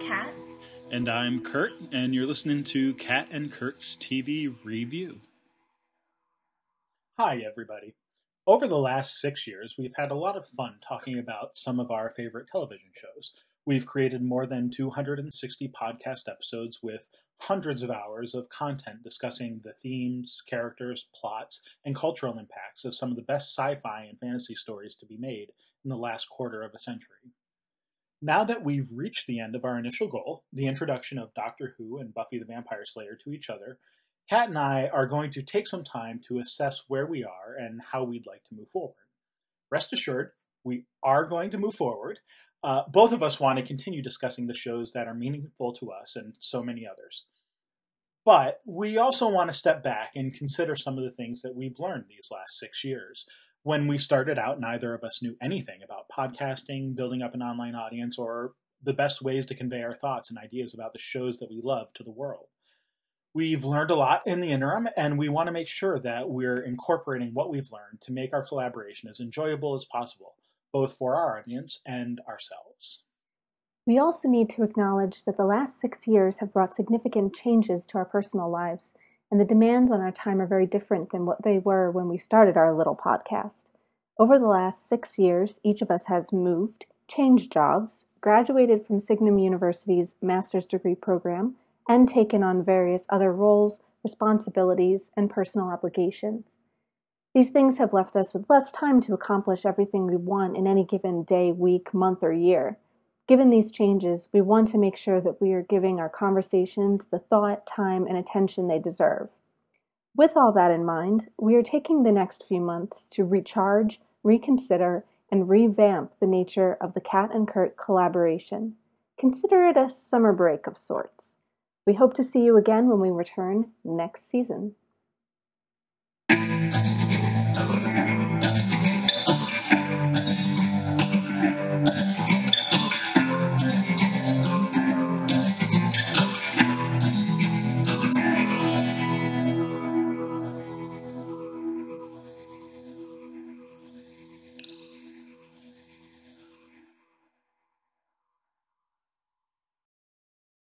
Kat. And I'm Kurt, and you're listening to Kat and Kurt's TV Review. Hi, everybody. Over the last six years, we've had a lot of fun talking about some of our favorite television shows. We've created more than 260 podcast episodes with hundreds of hours of content discussing the themes, characters, plots, and cultural impacts of some of the best sci fi and fantasy stories to be made in the last quarter of a century. Now that we've reached the end of our initial goal, the introduction of Doctor Who and Buffy the Vampire Slayer to each other, Kat and I are going to take some time to assess where we are and how we'd like to move forward. Rest assured, we are going to move forward. Uh, both of us want to continue discussing the shows that are meaningful to us and so many others. But we also want to step back and consider some of the things that we've learned these last six years. When we started out, neither of us knew anything about podcasting, building up an online audience, or the best ways to convey our thoughts and ideas about the shows that we love to the world. We've learned a lot in the interim, and we want to make sure that we're incorporating what we've learned to make our collaboration as enjoyable as possible, both for our audience and ourselves. We also need to acknowledge that the last six years have brought significant changes to our personal lives, and the demands on our time are very different than what they were when we started our little podcast. Over the last six years, each of us has moved, changed jobs, graduated from Signum University's master's degree program, and taken on various other roles, responsibilities, and personal obligations. These things have left us with less time to accomplish everything we want in any given day, week, month, or year. Given these changes, we want to make sure that we are giving our conversations the thought, time, and attention they deserve. With all that in mind, we are taking the next few months to recharge, reconsider, and revamp the nature of the Kat and Kurt collaboration. Consider it a summer break of sorts. We hope to see you again when we return next season.